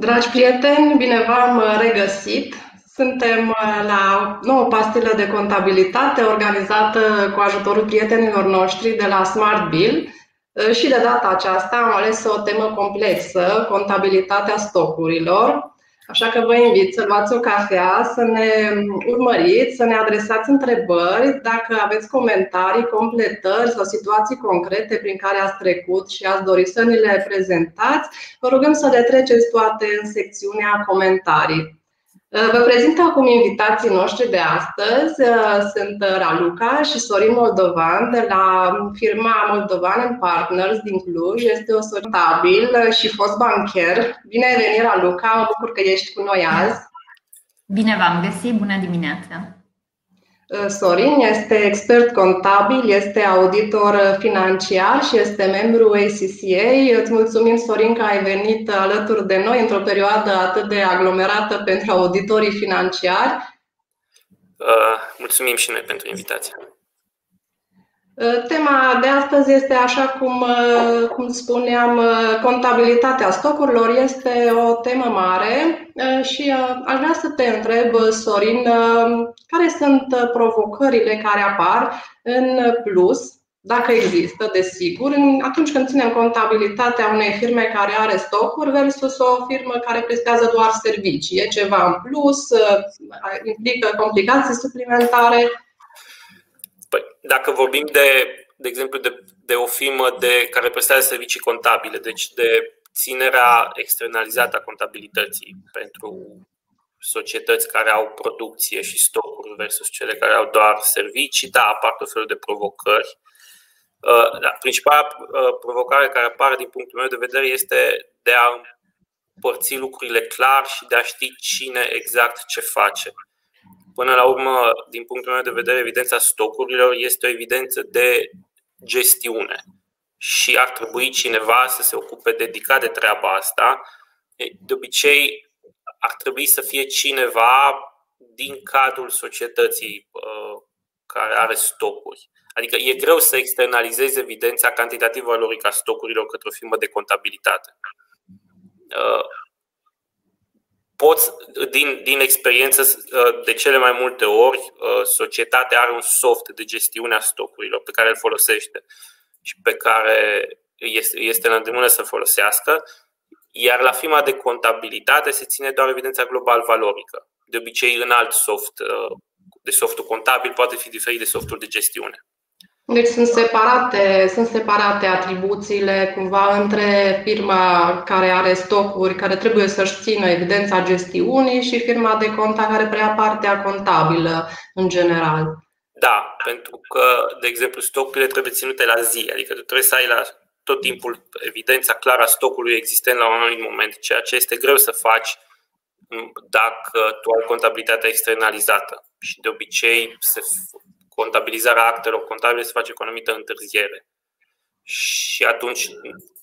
Dragi prieteni, bine v-am regăsit! Suntem uh, la nouă pastilă de contabilitate organizată cu ajutorul prietenilor noștri de la Smart Bill uh, și de data aceasta am ales o temă complexă, contabilitatea stocurilor. Așa că vă invit să luați o cafea, să ne urmăriți, să ne adresați întrebări. Dacă aveți comentarii, completări sau situații concrete prin care ați trecut și ați dori să ni le prezentați, vă rugăm să le treceți toate în secțiunea comentarii. Vă prezint acum invitații noștri de astăzi. Sunt Raluca și Sorin Moldovan de la firma Moldovan Partners din Cluj. Este o societabil și fost bancher. Bine ai venit, Raluca! Mă bucur că ești cu noi azi. Bine v-am găsit! Bună dimineața! Uh, Sorin este expert contabil, este auditor financiar și este membru ACCA. Îți mulțumim, Sorin, că ai venit alături de noi într-o perioadă atât de aglomerată pentru auditorii financiari. Uh, mulțumim și noi pentru invitație. Uh, tema de astăzi este, așa cum, uh, cum spuneam, uh, contabilitatea stocurilor. Este o temă mare și aș vrea să te întreb, Sorin, care sunt provocările care apar în plus, dacă există, desigur, atunci când ținem contabilitatea unei firme care are stocuri versus o firmă care prestează doar servicii. E ceva în plus, implică complicații suplimentare Păi, dacă vorbim de, de exemplu, de, de o firmă de, care prestează servicii contabile, deci de ținerea externalizată a contabilității pentru societăți care au producție și stocuri versus cele care au doar servicii, da, apar tot felul de provocări. Uh, da, principala uh, provocare care apare din punctul meu de vedere este de a împărți lucrurile clar și de a ști cine exact ce face. Până la urmă, din punctul meu de vedere, evidența stocurilor este o evidență de gestiune și ar trebui cineva să se ocupe dedicat de treaba asta. De obicei, ar trebui să fie cineva din cadrul societății uh, care are stocuri. Adică e greu să externalizezi evidența cantitativă valorică a stocurilor către o firmă de contabilitate. Uh, poți, din, din experiență, uh, de cele mai multe ori, uh, societatea are un soft de gestiune a stocurilor pe care îl folosește și pe care este, este în îndemână să folosească, iar la firma de contabilitate se ține doar evidența global valorică. De obicei, în alt soft, uh, de softul contabil poate fi diferit de softul de gestiune. Deci sunt separate, sunt separate atribuțiile cumva între firma care are stocuri, care trebuie să-și țină evidența gestiunii și firma de conta care preia partea contabilă în general. Da, pentru că, de exemplu, stocurile trebuie ținute la zi, adică tu trebuie să ai la tot timpul evidența clară a stocului existent la un anumit moment, ceea ce este greu să faci dacă tu ai contabilitatea externalizată. Și de obicei se contabilizarea actelor contabile se face cu o anumită întârziere. Și atunci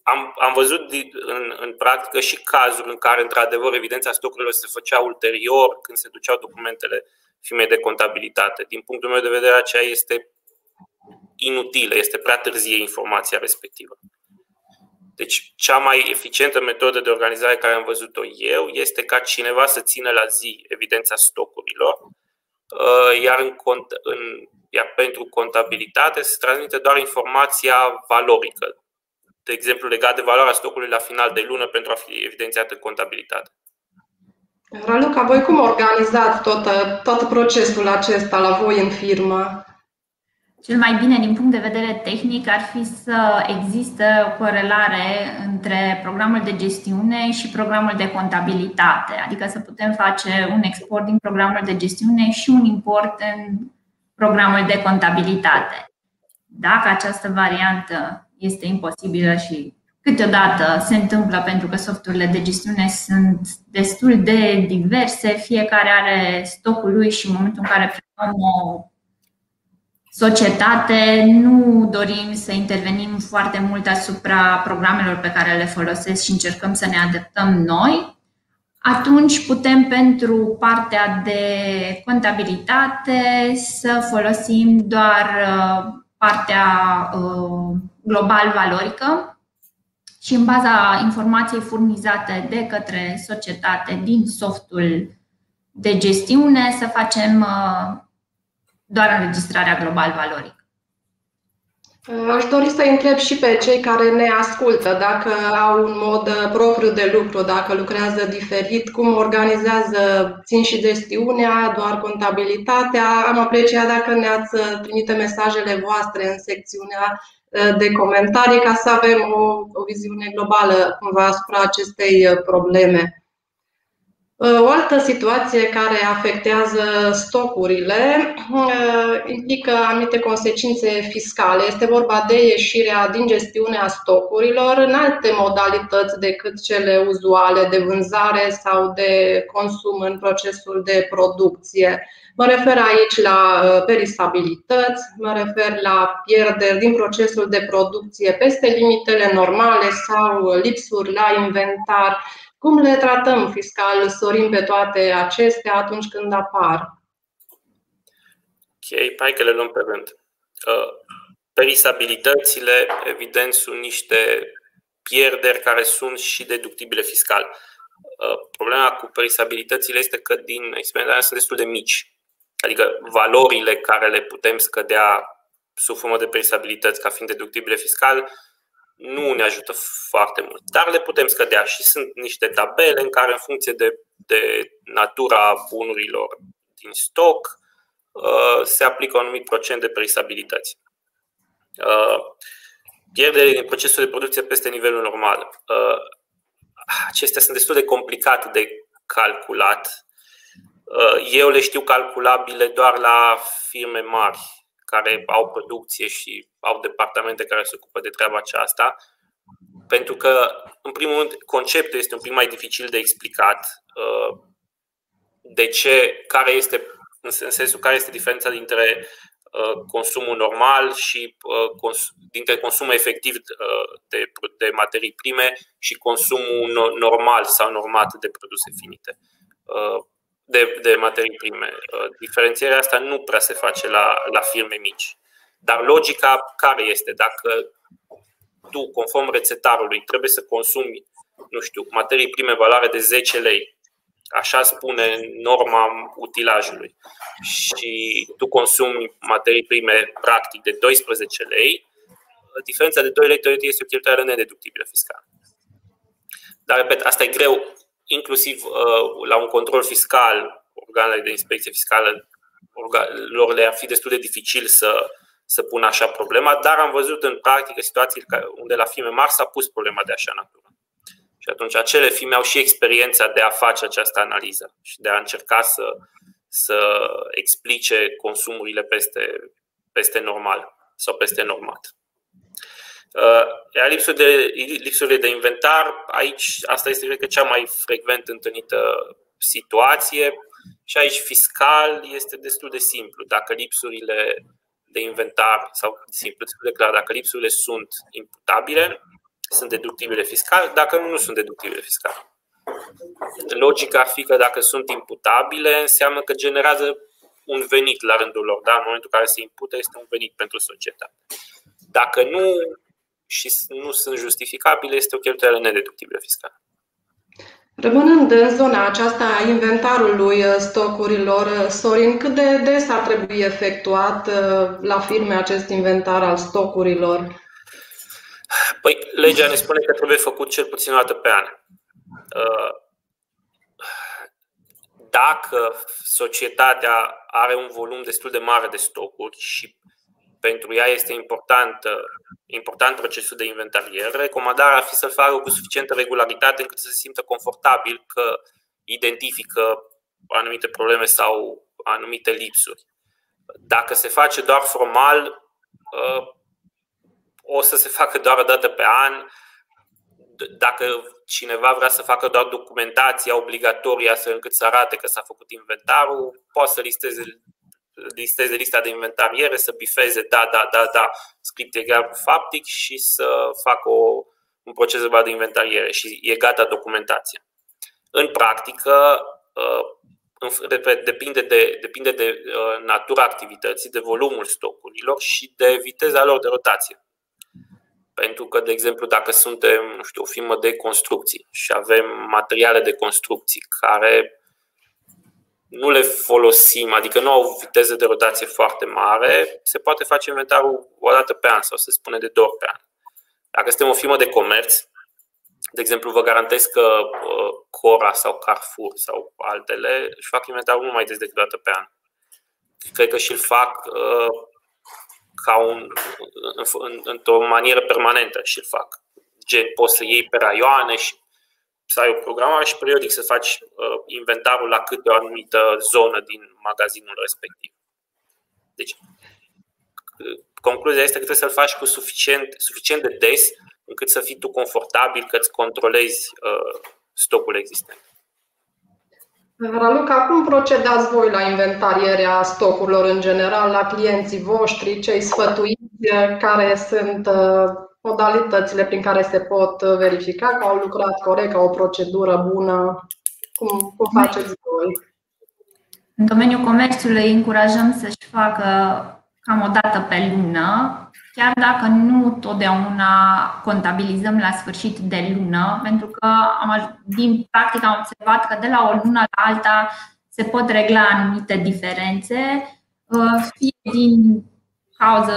am, am văzut în, în practică și cazuri în care, într-adevăr, evidența stocurilor se făcea ulterior când se duceau documentele firmei de contabilitate. Din punctul meu de vedere, aceea este inutilă, este prea târzie informația respectivă. Deci, cea mai eficientă metodă de organizare care am văzut-o eu este ca cineva să țină la zi evidența stocurilor, uh, iar în, în iar pentru contabilitate se transmite doar informația valorică, de exemplu legat de valoarea stocului la final de lună pentru a fi evidențiată în contabilitate. Raluca, voi cum organizați tot, tot procesul acesta la voi în firmă? Cel mai bine din punct de vedere tehnic ar fi să există o corelare între programul de gestiune și programul de contabilitate, adică să putem face un export din programul de gestiune și un import în programul de contabilitate. Dacă această variantă este imposibilă și câteodată se întâmplă pentru că softurile de gestiune sunt destul de diverse, fiecare are stocul lui și în momentul în care plecăm o societate, nu dorim să intervenim foarte mult asupra programelor pe care le folosesc și încercăm să ne adaptăm noi, atunci putem pentru partea de contabilitate să folosim doar uh, partea uh, global valorică și în baza informației furnizate de către societate din softul de gestiune să facem uh, doar înregistrarea global valoric. Aș dori să întreb și pe cei care ne ascultă dacă au un mod propriu de lucru, dacă lucrează diferit, cum organizează, țin și gestiunea, doar contabilitatea. Am apreciat dacă ne-ați trimite mesajele voastre în secțiunea de comentarii ca să avem o, o viziune globală cumva asupra acestei probleme. O altă situație care afectează stocurile uh, implică anumite consecințe fiscale. Este vorba de ieșirea din gestiunea stocurilor în alte modalități decât cele uzuale de vânzare sau de consum în procesul de producție. Mă refer aici la uh, perisabilități, mă refer la pierderi din procesul de producție peste limitele normale sau lipsuri la inventar cum le tratăm fiscal, Sorin, pe toate acestea atunci când apar? Ok, hai că le luăm pe rând. Uh, perisabilitățile, evident, sunt niște pierderi care sunt și deductibile fiscal. Uh, problema cu perisabilitățile este că din experiența sunt destul de mici. Adică valorile care le putem scădea sub formă de perisabilități ca fiind deductibile fiscal nu ne ajută foarte mult, dar le putem scădea și sunt niște tabele în care, în funcție de, de natura bunurilor din stoc, uh, se aplică un anumit procent de perisabilități. Uh, Pierderile din procesul de producție peste nivelul normal. Uh, acestea sunt destul de complicate de calculat. Eu le știu calculabile doar la firme mari care au producție și au departamente care se ocupă de treaba aceasta, pentru că, în primul rând, conceptul este un pic mai dificil de explicat. Uh, de ce, care este, în sensul care este diferența dintre uh, consumul normal și uh, dintre consumul efectiv de, de materii prime și consumul normal sau normat de produse finite de, de materii prime. Uh, diferențierea asta nu prea se face la, la firme mici. Dar logica care este? Dacă tu, conform rețetarului, trebuie să consumi, nu știu, materii prime valoare de 10 lei, așa spune norma utilajului, și tu consumi materii prime practic de 12 lei, diferența de 2 lei teoretic este o cheltuială nedeductibilă fiscală. Dar, repet, asta e greu inclusiv uh, la un control fiscal, organele de inspecție fiscală lor le-ar fi destul de dificil să, să pună așa problema, dar am văzut în practică situații unde la firme mari s-a pus problema de așa natură. Și atunci acele firme au și experiența de a face această analiză și de a încerca să, să explice consumurile peste, peste normal sau peste normat. Uh, iar lipsurile de, lipsurile de inventar, aici asta este cred că cea mai frecvent întâlnită situație și aici fiscal este destul de simplu. Dacă lipsurile de inventar sau simplu de clar, dacă lipsurile sunt imputabile, sunt deductibile fiscal, dacă nu, nu sunt deductibile fiscal. Logica ar fi că dacă sunt imputabile, înseamnă că generează un venit la rândul lor. Da? În momentul în care se impută, este un venit pentru societate. Dacă nu, și nu sunt justificabile, este o cheltuială nedeductibilă fiscală. Rămânând în zona aceasta a inventarului uh, stocurilor, uh, Sorin, cât de des ar trebui efectuat uh, la firme acest inventar al stocurilor? Păi, legea ne spune că trebuie făcut cel puțin o dată pe an. Dacă societatea are un volum destul de mare de stocuri și pentru ea este important, important procesul de inventariere, recomandarea ar fi să facă cu suficientă regularitate încât să se simtă confortabil că identifică anumite probleme sau anumite lipsuri. Dacă se face doar formal, ă, o să se facă doar o dată pe an. Dacă cineva vrea să facă doar documentația obligatorie astfel încât să arate că s-a făcut inventarul, poate să listeze listeze lista de inventariere, să bifeze da, da, da, da, script egal cu faptic și să facă o, un proces de de inventariere și e gata documentația. În practică, uh, depinde de, depinde de uh, natura activității, de volumul stocurilor și de viteza lor de rotație. Pentru că, de exemplu, dacă suntem, nu știu, o firmă de construcții și avem materiale de construcții care nu le folosim, adică nu au viteză de rotație foarte mare, se poate face inventarul o dată pe an sau se spune de două ori pe an. Dacă suntem o firmă de comerț, de exemplu, vă garantez că uh, Cora sau Carrefour sau altele își fac inventarul nu mai des decât o dată pe an. Cred că și îl fac uh, ca un, în, într-o manieră permanentă și îl fac. Gen, poți să iei pe raioane și să ai o programare și periodic să faci uh, inventarul la câte o anumită zonă din magazinul respectiv. Deci, concluzia este că trebuie să-l faci cu suficient, suficient de des încât să fii tu confortabil că îți controlezi uh, stocul existent. Raluca, cum procedați voi la inventarierea stocurilor în general, la clienții voștri, cei sfătuiți, care sunt uh, modalitățile prin care se pot verifica că au lucrat corect, că au o procedură bună? Cum, cum faceți voi? În domeniul comerțului îi încurajăm să-și facă cam o dată pe lună, chiar dacă nu totdeauna contabilizăm la sfârșit de lună, pentru că am, din practică am observat că de la o lună la alta se pot regla anumite diferențe, uh, fie din cauza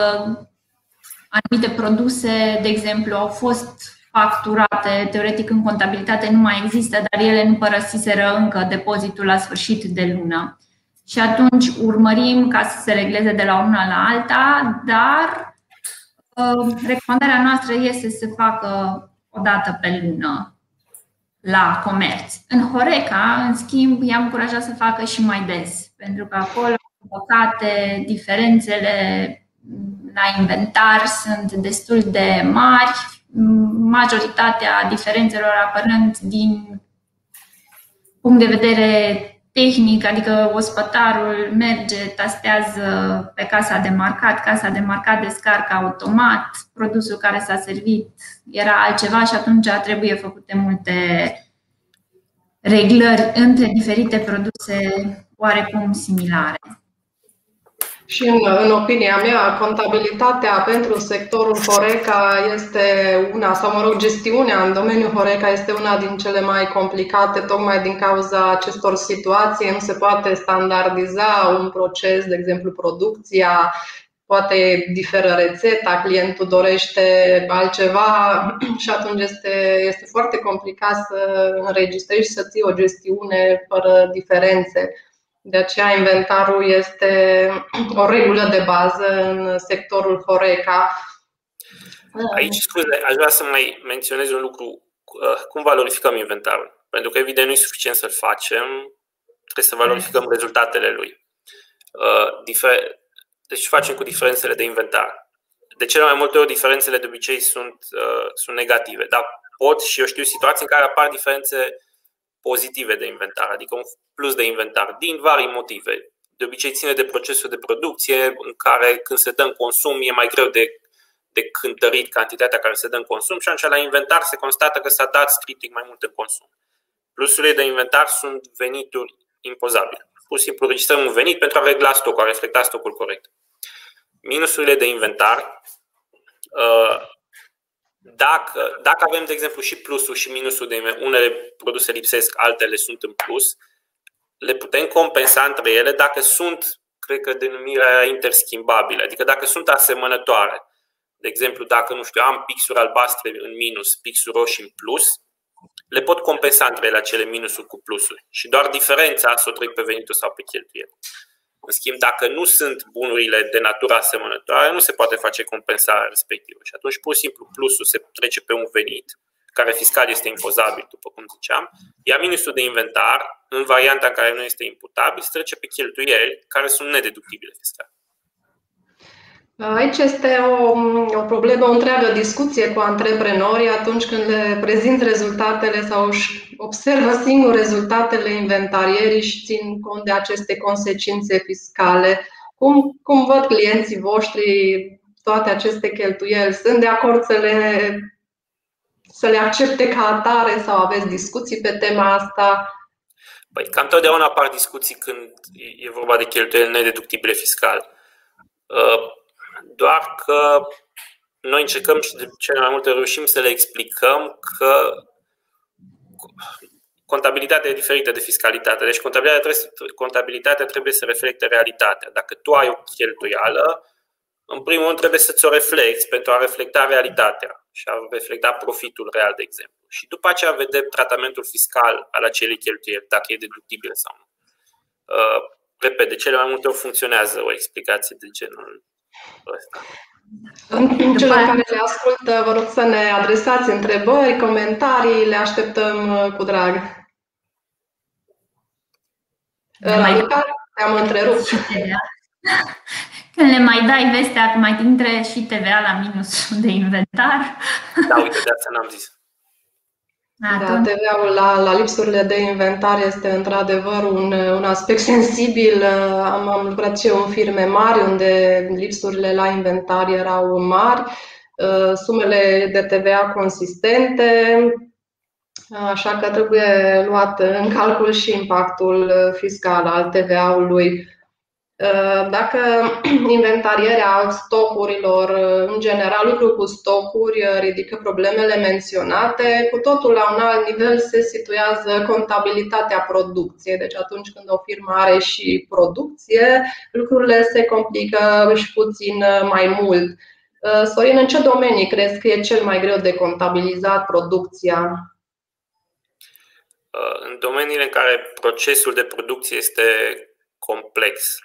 anumite produse, de exemplu, au fost facturate, teoretic în contabilitate nu mai există, dar ele nu părăsiseră încă depozitul la sfârșit de lună. Și atunci urmărim ca să se regleze de la una la alta, dar uh, recomandarea noastră este să se facă o dată pe lună la comerț. În Horeca, în schimb, i-am încurajat să facă și mai des, pentru că acolo, păcate, diferențele la inventar sunt destul de mari, majoritatea diferențelor apărând din punct de vedere tehnic, adică ospătarul merge, tastează pe casa de marcat, casa de marcat descarcă automat, produsul care s-a servit era altceva și atunci trebuie făcute multe reglări între diferite produse oarecum similare. Și în, în opinia mea, contabilitatea pentru sectorul Horeca este una, sau mă rog, gestiunea în domeniul Horeca este una din cele mai complicate, tocmai din cauza acestor situații. Nu se poate standardiza un proces, de exemplu, producția, poate diferă rețeta, clientul dorește altceva și atunci este, este foarte complicat să înregistrezi și să ții o gestiune fără diferențe. De aceea inventarul este o regulă de bază în sectorul Horeca. Aici, scuze, aș vrea să mai menționez un lucru. Uh, cum valorificăm inventarul? Pentru că, evident, nu e suficient să-l facem, trebuie să valorificăm rezultatele lui. Uh, deci facem cu diferențele de inventar. De cele mai multe ori, diferențele de obicei sunt, uh, sunt negative, dar pot și eu știu situații în care apar diferențe pozitive de inventar, adică un plus de inventar, din vari motive. De obicei ține de procesul de producție, în care când se dă în consum e mai greu de, de cântărit cantitatea care se dă în consum și atunci la inventar se constată că s-a dat critic mai mult în consum. Plusurile de inventar sunt venituri impozabile. Pur și simplu registrăm un venit pentru a regla stocul, a reflecta stocul corect. Minusurile de inventar uh, dacă, dacă avem, de exemplu, și plusul și minusul de unele produse lipsesc, altele sunt în plus, le putem compensa între ele dacă sunt, cred că denumirea interschimbabile, adică dacă sunt asemănătoare. De exemplu, dacă, nu știu, am pixuri albastre în minus, pixuri roșii în plus, le pot compensa între ele acele minusuri cu plusuri și doar diferența să o trec pe venitul sau pe cheltuieli. În schimb, dacă nu sunt bunurile de natură asemănătoare, nu se poate face compensarea respectivă. Și atunci, pur și simplu, plusul se trece pe un venit, care fiscal este impozabil, după cum ziceam, iar minusul de inventar, în varianta în care nu este imputabil, se trece pe cheltuieli care sunt nedeductibile fiscal. Aici este o, o problemă, o întreagă discuție cu antreprenori atunci când le prezint rezultatele sau își observă singur rezultatele inventarierii și țin cont de aceste consecințe fiscale. Cum, cum văd clienții voștri toate aceste cheltuieli? Sunt de acord să le, să le accepte ca atare sau aveți discuții pe tema asta? Păi, cam totdeauna apar discuții când e vorba de cheltuieli nedeductibile fiscal. Uh, doar că noi încercăm și de cele mai multe reușim să le explicăm că contabilitatea e diferită de fiscalitate. Deci contabilitatea trebuie, contabilitatea trebuie să reflecte realitatea. Dacă tu ai o cheltuială, în primul rând trebuie să ți-o reflecti pentru a reflecta realitatea și a reflecta profitul real, de exemplu. Și după aceea vedem tratamentul fiscal al acelei cheltuieli, dacă e deductibil sau nu. Uh, repede, de cele mai multe ori funcționează o explicație de genul ăsta. În cele care le ascultă, vă rog să ne adresați întrebări, comentarii, le așteptăm uh, cu drag. Raluca, te-am întrerupt. Când le mai dai vestea că mai intre și TVA la minus de inventar. Da, uite, de asta n-am zis. Da, TVA-ul la, la lipsurile de inventar este într-adevăr un, un aspect sensibil. Am, am lucrat și eu în firme mari unde lipsurile la inventar erau mari, sumele de TVA consistente, așa că trebuie luat în calcul și impactul fiscal al TVA-ului. Uh, dacă inventarierea stocurilor, uh, în general, lucru cu stocuri uh, ridică problemele menționate, cu totul la un alt nivel se situează contabilitatea producției. Deci atunci când o firmă are și producție, lucrurile se complică și puțin mai mult. Sorin, în ce domenii crezi că e cel mai greu de contabilizat producția? În domeniile în care procesul de producție este complex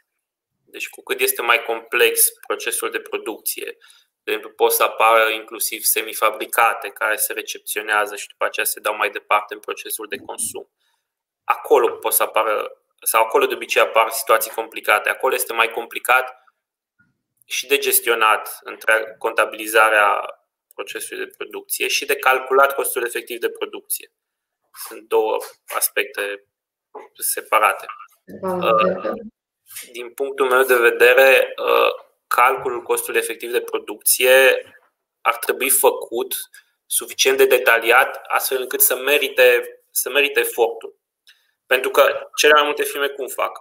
deci cu cât este mai complex procesul de producție, de exemplu, pot să apară inclusiv semifabricate care se recepționează și după aceea se dau mai departe în procesul de consum. Acolo pot să apară, sau acolo de obicei apar situații complicate. Acolo este mai complicat și de gestionat între contabilizarea procesului de producție și de calculat costul efectiv de producție. Sunt două aspecte separate din punctul meu de vedere, uh, calculul costului efectiv de producție ar trebui făcut suficient de detaliat, astfel încât să merite, să merite efortul. Pentru că cele mai multe firme cum fac?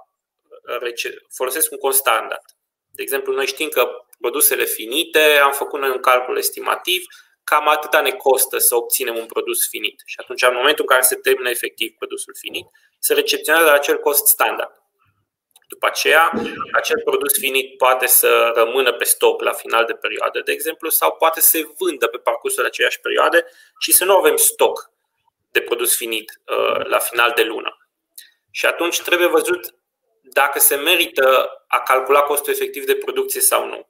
Folosesc un cost standard. De exemplu, noi știm că produsele finite, am făcut noi un calcul estimativ, cam atâta ne costă să obținem un produs finit. Și atunci, în momentul în care se termină efectiv produsul finit, se recepționează la acel cost standard. După aceea, acel produs finit poate să rămână pe stoc la final de perioadă, de exemplu, sau poate să se vândă pe parcursul aceiași perioade și să nu avem stoc de produs finit uh, la final de lună. Și atunci trebuie văzut dacă se merită a calcula costul efectiv de producție sau nu.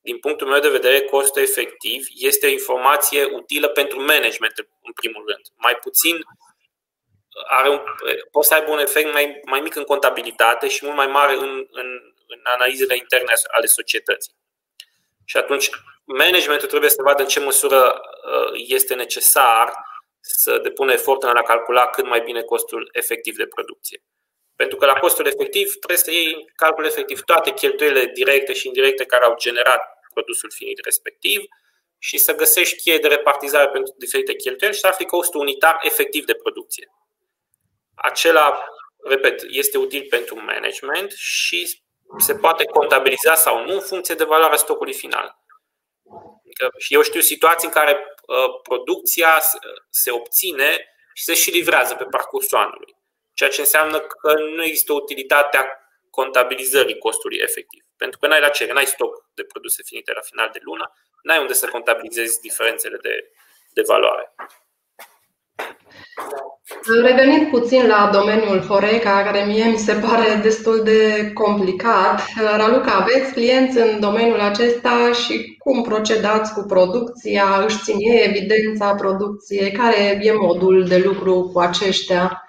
Din punctul meu de vedere, costul efectiv este o informație utilă pentru management, în primul rând. Mai puțin are un, poate să aibă un efect mai, mai mic în contabilitate și mult mai mare în, în, în analizele interne ale societății. Și atunci, managementul trebuie să vadă în ce măsură uh, este necesar să depună efort în a calcula cât mai bine costul efectiv de producție. Pentru că la costul efectiv trebuie să iei în calcul efectiv toate cheltuielile directe și indirecte care au generat produsul finit respectiv și să găsești cheie de repartizare pentru diferite cheltuieli și să afli costul unitar efectiv de producție acela, repet, este util pentru management și se poate contabiliza sau nu în funcție de valoarea stocului final. Adică, și eu știu situații în care uh, producția se obține și se și livrează pe parcursul anului. Ceea ce înseamnă că nu există utilitatea contabilizării costului efectiv. Pentru că n-ai la cerere, n-ai stoc de produse finite la final de lună, n-ai unde să contabilizezi diferențele de, de valoare. Revenind puțin la domeniul Horeca, care mie mi se pare destul de complicat, Raluca, aveți clienți în domeniul acesta și cum procedați cu producția? Își țin ei evidența producției? Care e modul de lucru cu aceștia?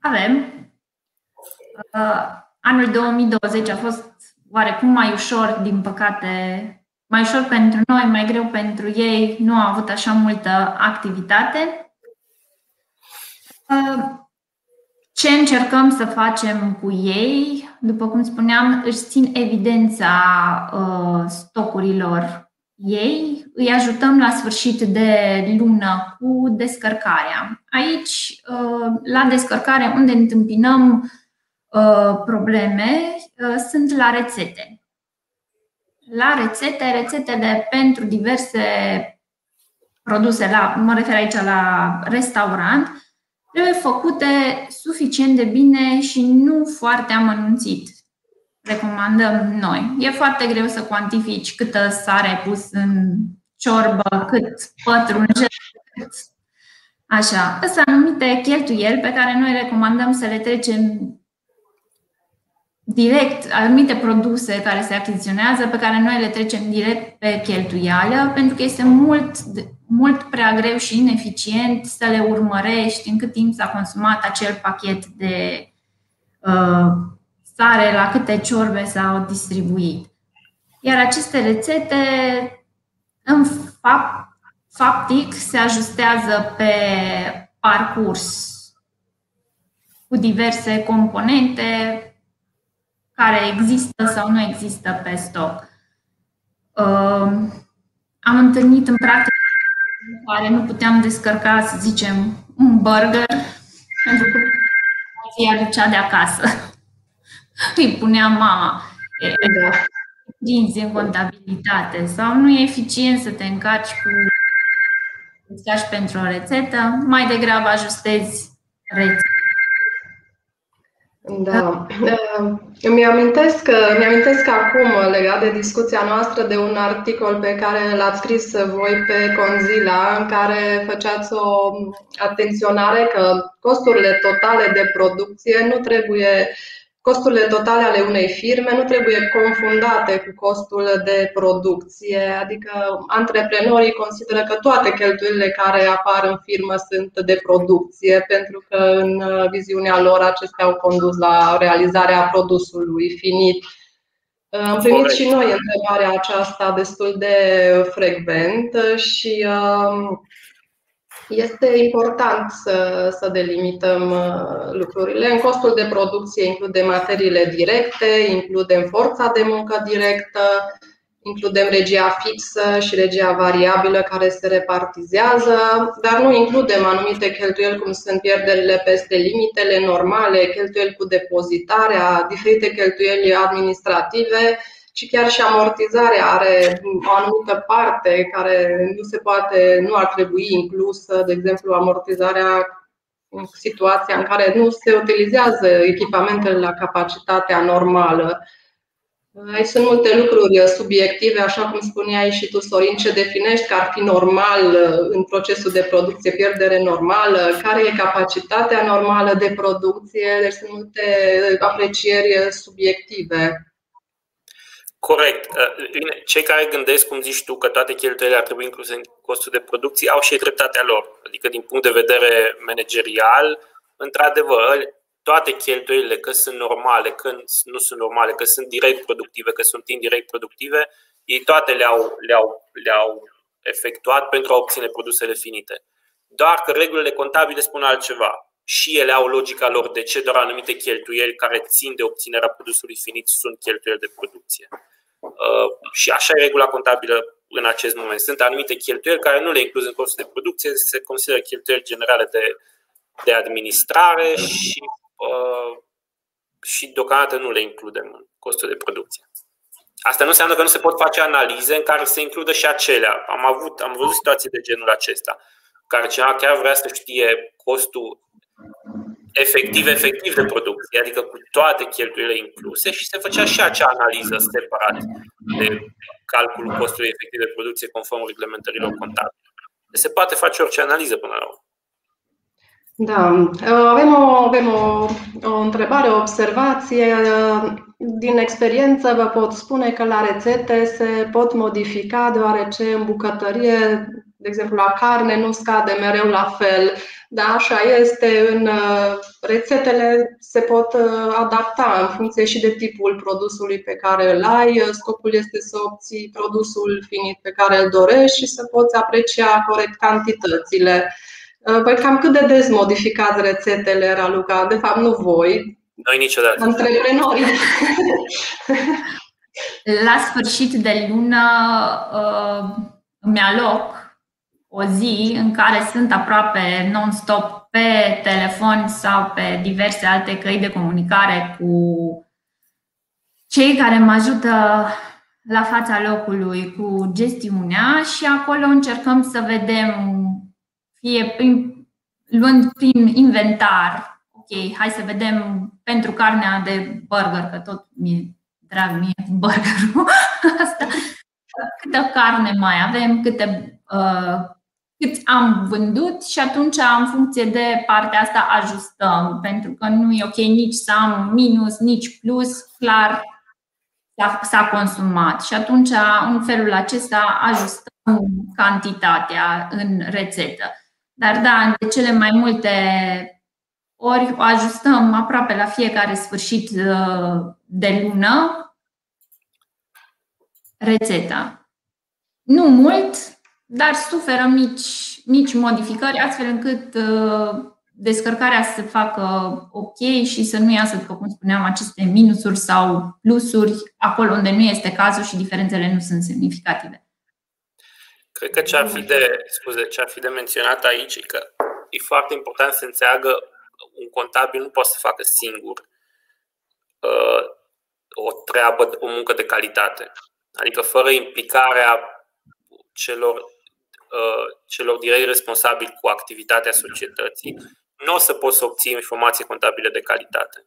Avem. Uh, anul 2020 a fost oarecum mai ușor, din păcate, mai ușor pentru noi, mai greu pentru ei. Nu au avut așa multă activitate ce încercăm să facem cu ei? După cum spuneam, își țin evidența uh, stocurilor ei, îi ajutăm la sfârșit de lună cu descărcarea. Aici, uh, la descărcare, unde întâmpinăm uh, probleme, sunt la rețete. La rețete, rețetele pentru diverse produse, la, mă refer aici la restaurant, trebuie făcute suficient de bine și nu foarte amănunțit. Recomandăm noi. E foarte greu să cuantifici câtă sare ai pus în ciorbă, cât pătrunjel, cât Așa, sunt anumite cheltuieli pe care noi recomandăm să le trecem direct, anumite produse care se achiziționează, pe care noi le trecem direct pe cheltuială, pentru că este mult, mult prea greu și ineficient să le urmărești în cât timp s-a consumat acel pachet de uh, sare, la câte ciorbe s-au distribuit. Iar aceste rețete, în fapt, faptic se ajustează pe parcurs cu diverse componente care există sau nu există pe stoc. Am întâlnit în practică în care nu puteam descărca, să zicem, un burger pentru că îi aducea de acasă. Îi punea mama. Da. în contabilitate sau nu e eficient să te încarci cu îți pentru o rețetă, mai degrabă ajustezi rețeta. Da. Îmi amintesc, îmi amintesc acum, legat de discuția noastră, de un articol pe care l-ați scris voi pe Conzila, în care făceați o atenționare că costurile totale de producție nu trebuie Costurile totale ale unei firme nu trebuie confundate cu costul de producție, adică antreprenorii consideră că toate cheltuielile care apar în firmă sunt de producție, pentru că în viziunea lor acestea au condus la realizarea produsului finit. Am primit și noi întrebarea aceasta destul de frecvent și um, este important să, să delimităm uh, lucrurile. În costul de producție includem materiile directe, includem forța de muncă directă, includem regia fixă și regia variabilă care se repartizează, dar nu includem anumite cheltuieli cum sunt pierderile peste limitele normale, cheltuieli cu depozitarea, diferite cheltuieli administrative și chiar și amortizarea are o anumită parte care nu se poate, nu ar trebui inclusă, de exemplu, amortizarea în situația în care nu se utilizează echipamentele la capacitatea normală. Aici sunt multe lucruri subiective, așa cum spuneai și tu, Sorin, ce definești că ar fi normal în procesul de producție, pierdere normală, care e capacitatea normală de producție, deci sunt multe aprecieri subiective. Corect. Uh, cei care gândesc, cum zici tu, că toate cheltuielile ar trebui incluse în costul de producție, au și dreptatea lor. Adică, din punct de vedere managerial, într-adevăr, toate cheltuielile, că sunt normale, că nu sunt normale, că sunt direct productive, că sunt indirect productive, ei toate le-au, le-au, le-au efectuat pentru a obține produsele finite. Doar că regulile contabile spun altceva. Și ele au logica lor de ce doar anumite cheltuieli care țin de obținerea produsului finit sunt cheltuieli de producție. Uh, și așa e regula contabilă în acest moment. Sunt anumite cheltuieli care nu le incluz în costul de producție, se consideră cheltuieli generale de, de administrare și, uh, și deocamdată nu le includem în costul de producție. Asta nu înseamnă că nu se pot face analize în care se includă și acelea. Am avut, am văzut situații de genul acesta, care cineva chiar vrea să știe costul efectiv, efectiv de producție, adică cu toate cheltuielile incluse și se făcea și acea analiză separat de calculul costului efectiv de producție conform reglementărilor contabile. Se poate face orice analiză până la urmă. Da, avem o, avem o, o întrebare, o observație. Din experiență vă pot spune că la rețete se pot modifica deoarece în bucătărie, de exemplu la carne, nu scade mereu la fel da, așa este. În uh, rețetele se pot uh, adapta în funcție și de tipul produsului pe care îl ai. Scopul este să obții produsul finit pe care îl dorești și să poți aprecia corect cantitățile. Uh, păi cam cât de des modificați rețetele, Raluca? De fapt, nu voi. Noi niciodată. Antreprenorii. La sfârșit de lună uh, îmi aloc o zi în care sunt aproape non-stop pe telefon sau pe diverse alte căi de comunicare cu cei care mă ajută la fața locului cu gestiunea și acolo încercăm să vedem, fie prin, luând prin inventar, ok, hai să vedem pentru carnea de burger, că tot mi-e drag mie burgerul asta, câtă carne mai avem, câte, uh, cât am vândut și atunci, în funcție de partea asta, ajustăm, pentru că nu e ok nici să am minus, nici plus, clar s-a consumat. Și atunci, în felul acesta, ajustăm cantitatea în rețetă. Dar da, de cele mai multe ori o ajustăm aproape la fiecare sfârșit uh, de lună rețeta. Nu mult, dar suferă mici, mici modificări, astfel încât uh, descărcarea să facă ok și să nu iasă, după cum spuneam, aceste minusuri sau plusuri acolo unde nu este cazul și diferențele nu sunt semnificative. Cred că ce ar fi de, scuze, ce ar fi de menționat aici e că e foarte important să înțeleagă un contabil nu poate să facă singur uh, o treabă, o muncă de calitate. Adică fără implicarea celor, uh, celor direct responsabili cu activitatea societății, nu o să poți să obții informații contabile de calitate.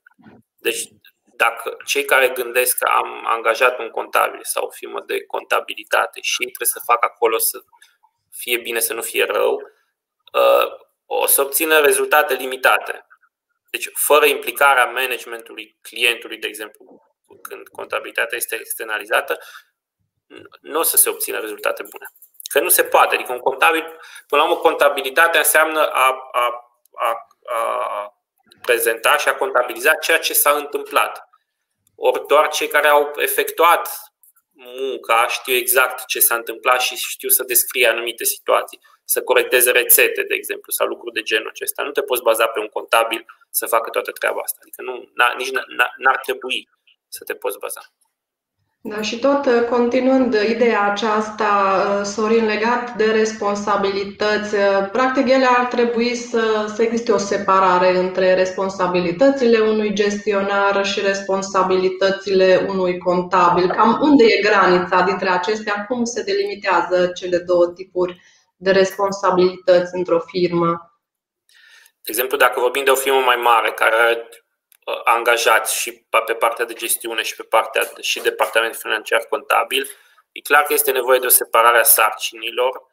Deci, dacă cei care gândesc că am angajat un contabil sau o firmă de contabilitate și trebuie să facă acolo să fie bine, să nu fie rău, uh, o să obțină rezultate limitate. Deci, fără implicarea managementului clientului, de exemplu, când contabilitatea este externalizată, nu o să se obțină rezultate bune. Că nu se poate. Adică un contabil, până la urmă, contabilitatea înseamnă a, a, a, a prezenta și a contabiliza ceea ce s-a întâmplat. Ori doar cei care au efectuat munca știu exact ce s-a întâmplat și știu să descrie anumite situații, să corecteze rețete, de exemplu, sau lucruri de genul acesta. Nu te poți baza pe un contabil să facă toată treaba asta. Adică nu, nici n-ar trebui să te poți baza. Da, și tot uh, continuând ideea aceasta, uh, Sorin, legat de responsabilități, uh, practic ele ar trebui să, să existe o separare între responsabilitățile unui gestionar și responsabilitățile unui contabil. Cam unde e granița dintre acestea? Cum se delimitează cele două tipuri de responsabilități într-o firmă? De exemplu, dacă vorbim de o firmă mai mare care are Uh, angajați și pe partea de gestiune și pe partea de, și departament financiar contabil, e clar că este nevoie de o separare a sarcinilor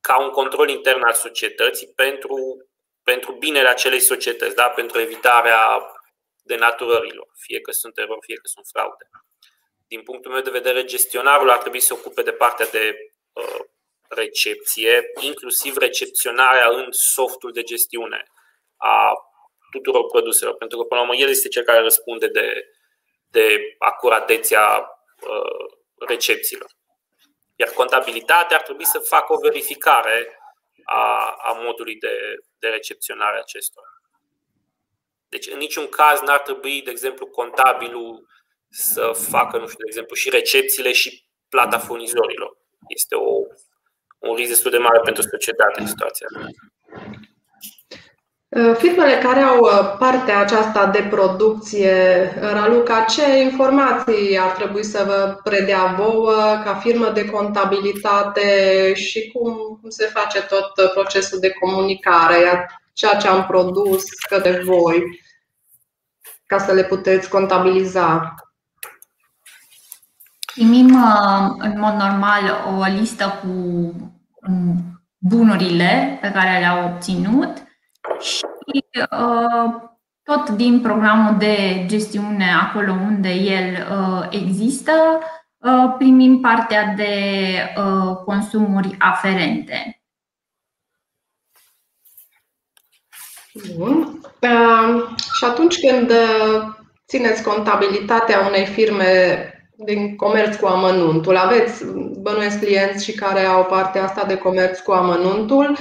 ca un control intern al societății pentru, pentru binele acelei societăți, da? pentru evitarea denaturărilor, fie că sunt erori, fie că sunt fraude. Din punctul meu de vedere, gestionarul ar trebui să se ocupe de partea de uh, recepție, inclusiv recepționarea în softul de gestiune a tuturor produselor, pentru că, până la urmă, el este cel care răspunde de, de acuratețea uh, recepțiilor. Iar contabilitatea ar trebui să facă o verificare a, a modului de, de recepționare a acestora. Deci, în niciun caz n-ar trebui, de exemplu, contabilul să facă, nu știu, de exemplu, și recepțiile și plata furnizorilor. Este o, un risc destul de mare pentru societate în situația Uh, firmele care au uh, partea aceasta de producție, uh, Raluca, ce informații ar trebui să vă predea vouă ca firmă de contabilitate și cum se face tot procesul de comunicare, ceea ce am produs către voi, ca să le puteți contabiliza? Primim în mod normal o listă cu um, bunurile pe care le-au obținut și uh, tot din programul de gestiune, acolo unde el uh, există, uh, primim partea de consumuri aferente. Bun. Și atunci când țineți contabilitatea unei firme din comerț cu amănuntul, aveți bănuiesc clienți și care au partea asta de comerț cu amănuntul, Ă,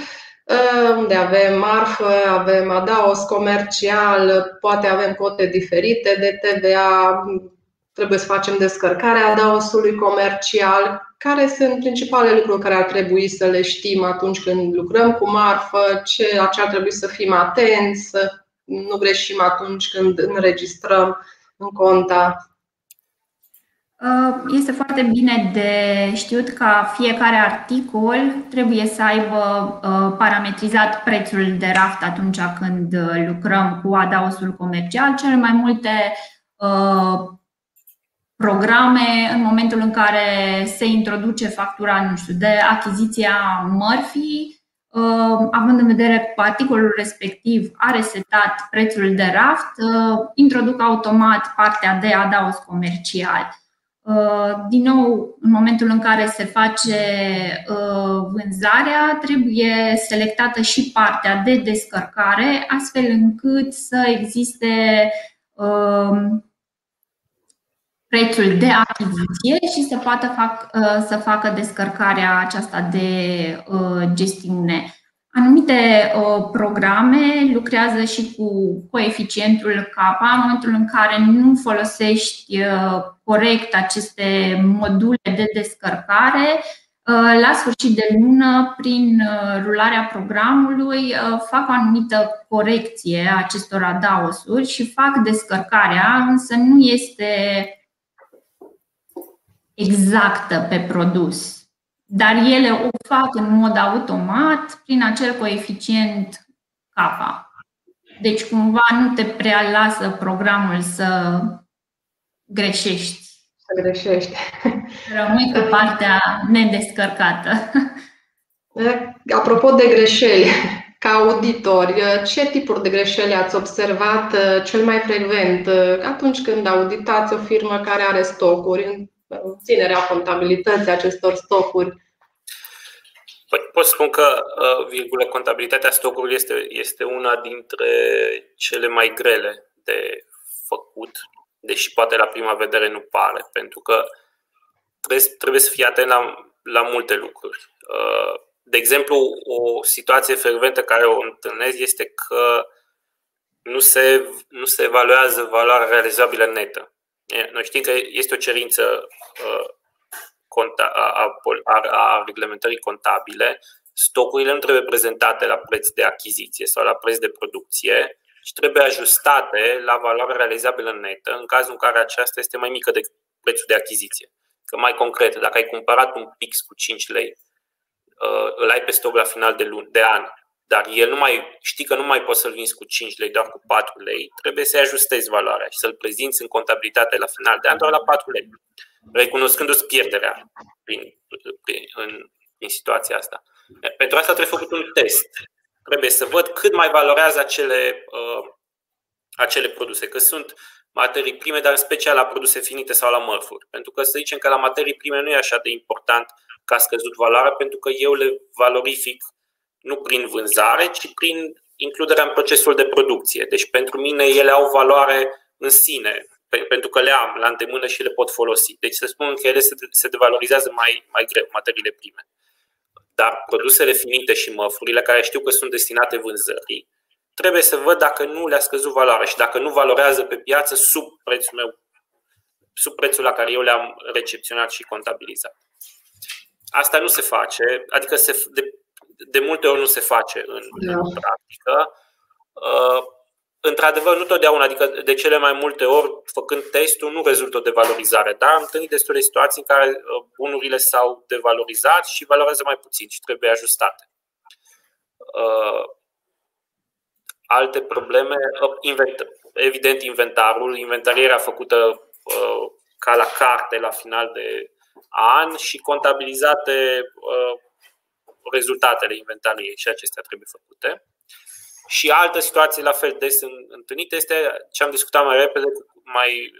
unde avem marfă, avem adaos comercial, poate avem cote diferite de TVA, trebuie să facem descărcarea adaosului comercial. Care sunt principalele lucruri care ar trebui să le știm atunci când lucrăm cu marfă, ce, la ce ar trebui să fim atenți, să nu greșim atunci când înregistrăm în conta? Uh, este foarte bine de știut ca fiecare articol trebuie să aibă uh, parametrizat prețul de raft atunci când uh, lucrăm cu adaosul comercial. Cele mai multe programe în momentul în care se introduce factura, nu știu, de achiziția mărfii, având în vedere că articolul respectiv are setat prețul de raft, introduc automat partea de adaos comercial. Uh, din nou, în momentul în care se face uh, vânzarea, trebuie selectată și partea de descărcare, astfel încât să existe uh, prețul de achiziție și să poată fac, să facă descărcarea aceasta de gestiune. Anumite programe lucrează și cu coeficientul K în momentul în care nu folosești corect aceste module de descărcare. La sfârșit de lună, prin rularea programului, fac o anumită corecție a acestor adaosuri și fac descărcarea, însă nu este exactă pe produs dar ele o fac în mod automat prin acel coeficient K. Deci cumva nu te prea lasă programul să greșești. Să greșești. Rămâi cu partea nedescărcată. Apropo de greșeli, ca auditori, ce tipuri de greșeli ați observat uh, cel mai frecvent uh, atunci când auditați o firmă care are stocuri ținerea contabilității acestor stocuri? Păi, pot spun că uh, virgulă, contabilitatea stocurilor este, este una dintre cele mai grele de făcut, deși poate la prima vedere nu pare, pentru că trebuie, trebuie să fii atent la, la multe lucruri. Uh, de exemplu, o situație frecventă care o întâlnesc este că nu se, nu se evaluează valoarea realizabilă netă. Noi știm că este o cerință uh, a, a, a reglementării contabile, stocurile nu trebuie prezentate la preț de achiziție sau la preț de producție, ci trebuie ajustate la valoarea realizabilă netă în cazul în care aceasta este mai mică decât prețul de achiziție. Că mai concret, dacă ai cumpărat un pix cu 5 lei, uh, îl ai pe stoc la final de, luni, de an dar el nu mai știi că nu mai poți să-l vinzi cu 5 lei, doar cu 4 lei, trebuie să-i ajustezi valoarea și să-l prezinți în contabilitate la final de an doar la 4 lei, recunoscându-ți pierderea prin, prin, în, în situația asta. Pentru asta trebuie făcut un test. Trebuie să văd cât mai valorează acele, uh, acele produse, că sunt materii prime, dar în special la produse finite sau la mărfuri. Pentru că să zicem că la materii prime nu e așa de important ca scăzut valoarea, pentru că eu le valorific nu prin vânzare, ci prin includerea în procesul de producție. Deci pentru mine ele au valoare în sine, pentru că le am la îndemână și le pot folosi. Deci să spun că ele se devalorizează mai, mai greu, materiile prime. Dar produsele finite și măfurile care știu că sunt destinate vânzării, trebuie să văd dacă nu le-a scăzut valoarea și dacă nu valorează pe piață sub prețul meu, sub prețul la care eu le-am recepționat și contabilizat. Asta nu se face, adică se, de, de multe ori nu se face în, da. în practică. Uh, într-adevăr, nu totdeauna, adică de cele mai multe ori, făcând testul, nu rezultă o devalorizare, dar am întâlnit destule situații în care uh, bunurile s-au devalorizat și valorează mai puțin și trebuie ajustate. Uh, alte probleme, evident, inventarul, inventarierea făcută ca la carte la final de an și contabilizate rezultatele inventariei și acestea trebuie făcute. Și altă situație la fel des întâlnită este ce am discutat mai repede, mai,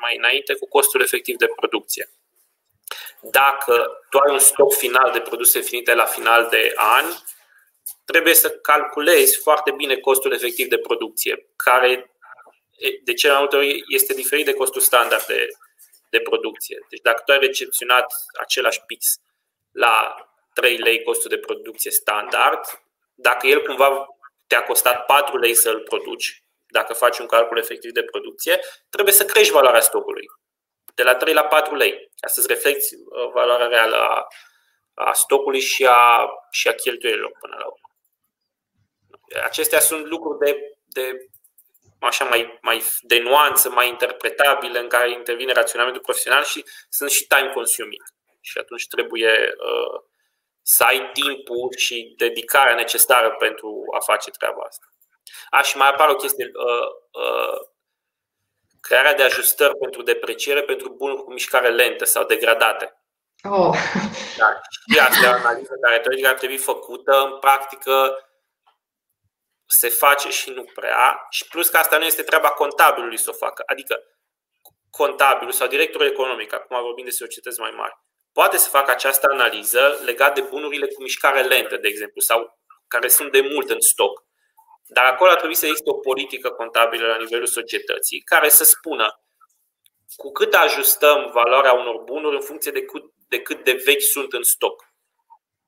mai înainte, cu costul efectiv de producție. Dacă tu ai un stoc final de produse finite la final de an, trebuie să calculezi foarte bine costul efectiv de producție, care de cele mai multe ori este diferit de costul standard de, de producție. Deci dacă tu ai recepționat același pix la 3 lei costul de producție standard, dacă el cumva te-a costat 4 lei să-l produci, dacă faci un calcul efectiv de producție, trebuie să crești valoarea stocului de la 3 la 4 lei, ca să-ți reflecti uh, valoarea reală a, a stocului și a, și a cheltuielilor până la urmă. Acestea sunt lucruri de, de așa mai, mai de nuanță, mai interpretabilă, în care intervine raționamentul profesional și sunt și time consuming. Și atunci trebuie uh, să ai timpul și dedicarea necesară pentru a face treaba asta. Aș, și mai apare o chestie, uh, uh, crearea de ajustări pentru depreciere pentru bunuri cu mișcare lentă sau degradate. Oh. Da, și asta e o analiză care teoretic ar trebui făcută, în practică se face și nu prea, și plus că asta nu este treaba contabilului să o facă. Adică contabilul sau directorul economic, acum vorbim de societăți mai mari, poate să facă această analiză legat de bunurile cu mișcare lentă, de exemplu, sau care sunt de mult în stoc. Dar acolo ar trebui să existe o politică contabilă la nivelul societății care să spună cu cât ajustăm valoarea unor bunuri în funcție de cât de, cât de vechi sunt în stoc.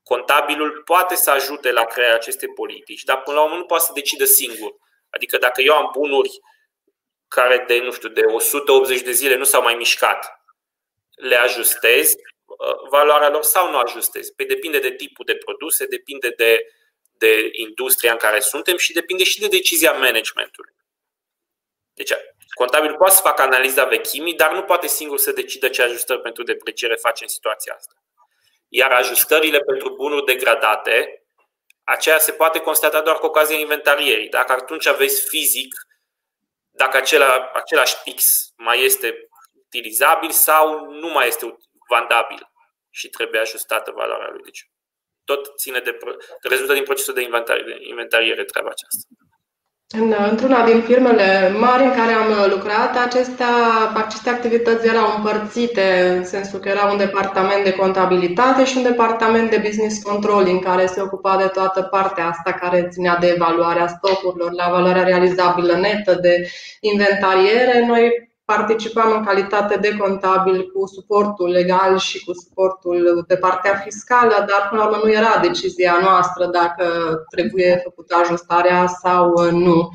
Contabilul poate să ajute la crearea acestei politici, dar până la urmă nu poate să decidă singur. Adică dacă eu am bunuri care de, nu știu, de 180 de zile nu s-au mai mișcat, le ajustez uh, valoarea lor sau nu ajustez? Păi depinde de tipul de produse, depinde de, de industria în care suntem și depinde și de decizia managementului. Deci, contabilul poate să facă analiza vechimii, dar nu poate singur să decidă ce ajustări pentru depreciere face în situația asta. Iar ajustările pentru bunuri degradate, aceea se poate constata doar cu ocazia inventarierii. Dacă atunci aveți fizic, dacă acela, același pix mai este utilizabil sau nu mai este vandabil și trebuie ajustată valoarea lui. Deci tot ține de, rezultă din procesul de inventariere treaba aceasta. În, într-una din firmele mari în care am lucrat, acestea, aceste activități erau împărțite în sensul că era un departament de contabilitate și un departament de business controlling care se ocupa de toată partea asta care ținea de evaluarea stocurilor, la valoarea realizabilă netă, de inventariere. Noi participam în calitate de contabil cu suportul legal și cu suportul de partea fiscală, dar până la urmă nu era decizia noastră dacă trebuie făcută ajustarea sau nu.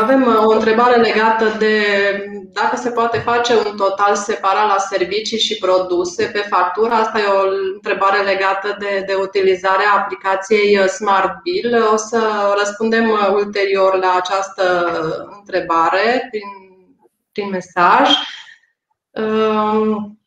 Avem o întrebare legată de dacă se poate face un total separat la servicii și produse pe factură. Asta e o întrebare legată de, de utilizarea aplicației Smart Bill. O să răspundem ulterior la această întrebare prin prin mesaj. Ehm,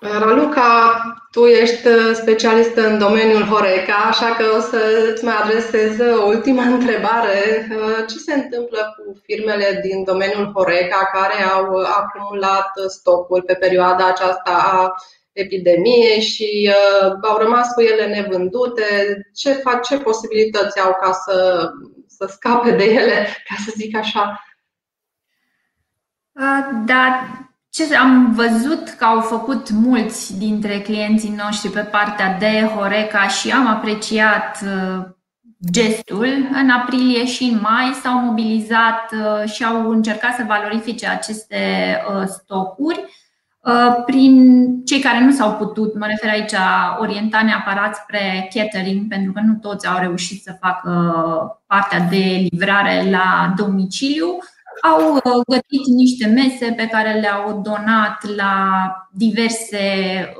Raluca, tu ești specialist în domeniul Horeca, așa că o să îți mai adresez o ultimă întrebare. Ce se întâmplă cu firmele din domeniul Horeca care au acumulat stocuri pe perioada aceasta a epidemiei și uh, au rămas cu ele nevândute? Ce fac, ce posibilități au ca să, să scape de ele, ca să zic așa? Dar ce am văzut că au făcut mulți dintre clienții noștri pe partea de Horeca și am apreciat gestul. În aprilie și în mai s-au mobilizat și au încercat să valorifice aceste stocuri prin cei care nu s-au putut, mă refer aici, orienta neapărat spre catering, pentru că nu toți au reușit să facă partea de livrare la domiciliu, au uh, gătit niște mese pe care le-au donat la diverse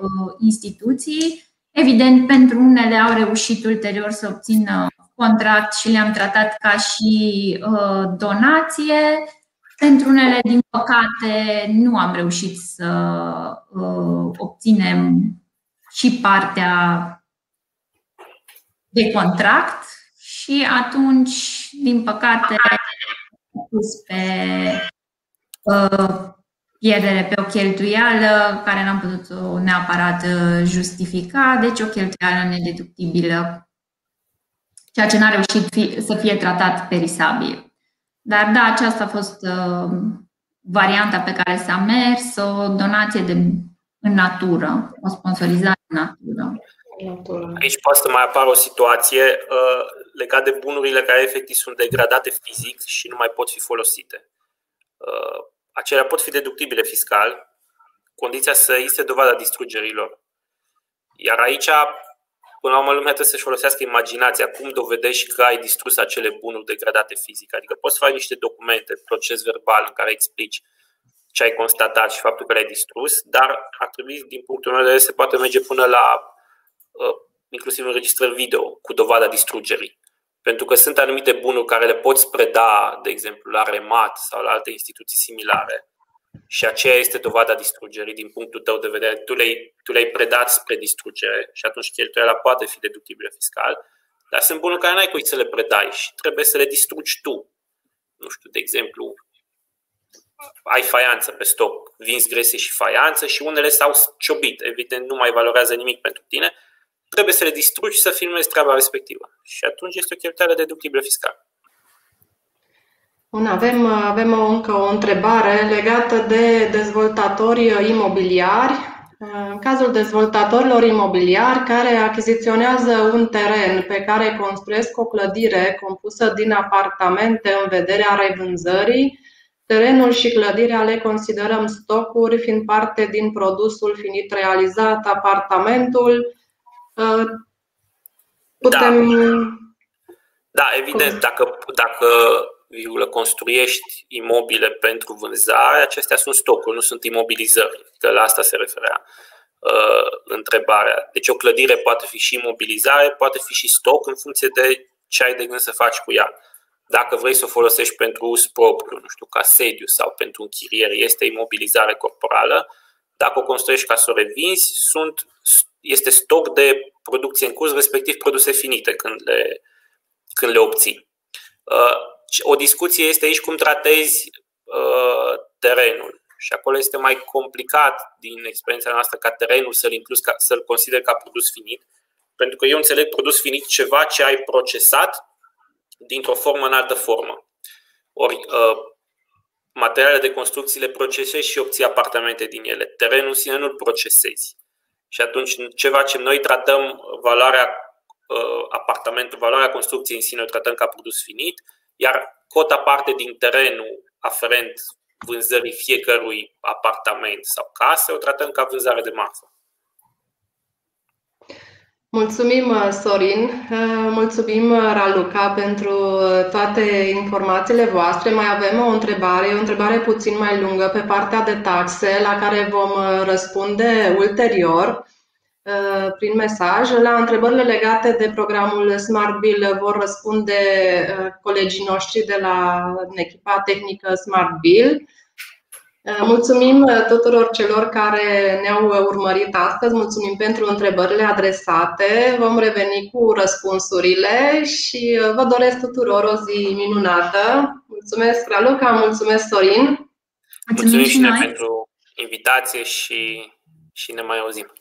uh, instituții. Evident, pentru unele au reușit ulterior să obțină contract și le-am tratat ca și uh, donație. Pentru unele, din păcate, nu am reușit să obținem și partea de contract și atunci, din păcate, pus pe uh, pierdere pe o cheltuială care n-am putut neapărat uh, justifica, deci o cheltuială nedeductibilă, ceea ce n-a reușit fi, să fie tratat perisabil. Dar da, aceasta a fost uh, varianta pe care s-a mers, o donație de, în natură, o sponsorizare în natură. Aici poate să mai apară o situație uh, legată de bunurile care efectiv sunt degradate fizic și nu mai pot fi folosite. Uh, acelea pot fi deductibile fiscal, condiția să existe dovada distrugerilor. Iar aici, până la urmă, lumea trebuie să-și folosească imaginația. Cum dovedești că ai distrus acele bunuri degradate fizic? Adică poți să faci niște documente, proces verbal în care explici ce ai constatat și faptul că le-ai distrus, dar ar trebui, din punctul meu de vedere, se poate merge până la Uh, inclusiv înregistrări video cu dovada distrugerii. Pentru că sunt anumite bunuri care le poți preda, de exemplu, la remat sau la alte instituții similare și aceea este dovada distrugerii din punctul tău de vedere. Tu le-ai, tu le-ai predat spre distrugere și atunci cheltuiala poate fi deductibilă fiscal, dar sunt bunuri care n-ai cui să le predai și trebuie să le distrugi tu. Nu știu, de exemplu, ai faianță pe stoc, vinzi grese și faianță și unele s-au ciobit. Evident, nu mai valorează nimic pentru tine. Trebuie să le distrugi și să filmezi treaba respectivă. Și atunci este o cheltuială deductibilă fiscală. Bun, avem, avem o, încă o întrebare legată de dezvoltatori imobiliari. În cazul dezvoltatorilor imobiliari care achiziționează un teren pe care construiesc o clădire compusă din apartamente în vederea revânzării, terenul și clădirea le considerăm stocuri, fiind parte din produsul finit realizat, apartamentul. Putem. Da, da evident, dacă, dacă virgulă, construiești imobile pentru vânzare, acestea sunt stocuri, nu sunt imobilizări. Că la asta se referea uh, întrebarea. Deci o clădire poate fi și imobilizare, poate fi și stoc în funcție de ce ai de gând să faci cu ea. Dacă vrei să o folosești pentru uz propriu, nu știu, ca sediu sau pentru închiriere, este imobilizare corporală. Dacă o construiești ca să o revinzi, sunt, este stoc de producție în curs, respectiv produse finite când le, când le obții. Uh, o discuție este aici cum tratezi uh, terenul. Și acolo este mai complicat din experiența noastră ca terenul să-l inclus, ca, să-l consider ca produs finit, pentru că eu înțeleg produs finit ceva ce ai procesat dintr-o formă în altă formă. Ori uh, materialele de construcții le procesezi și obții apartamente din ele. Terenul în sine nu-l procesezi. Și atunci ceva ce noi tratăm valoarea uh, apartamentul, valoarea construcției în sine o tratăm ca produs finit, iar cota parte din terenul aferent vânzării fiecărui apartament sau casă o tratăm ca vânzare de marfă. Mulțumim, Sorin, mulțumim, Raluca, pentru toate informațiile voastre. Mai avem o întrebare, o întrebare puțin mai lungă pe partea de taxe, la care vom răspunde ulterior. Uh, prin mesaj. La întrebările legate de programul Smart Bill vor răspunde uh, colegii noștri de la echipa tehnică Smart Bill. Uh, mulțumim tuturor celor care ne-au urmărit astăzi, mulțumim pentru întrebările adresate. Vom reveni cu răspunsurile și vă doresc tuturor o zi minunată. Mulțumesc, Raluca, mulțumesc, Sorin. Mulțumim, mulțumim și noi pentru invitație și, și ne mai auzim.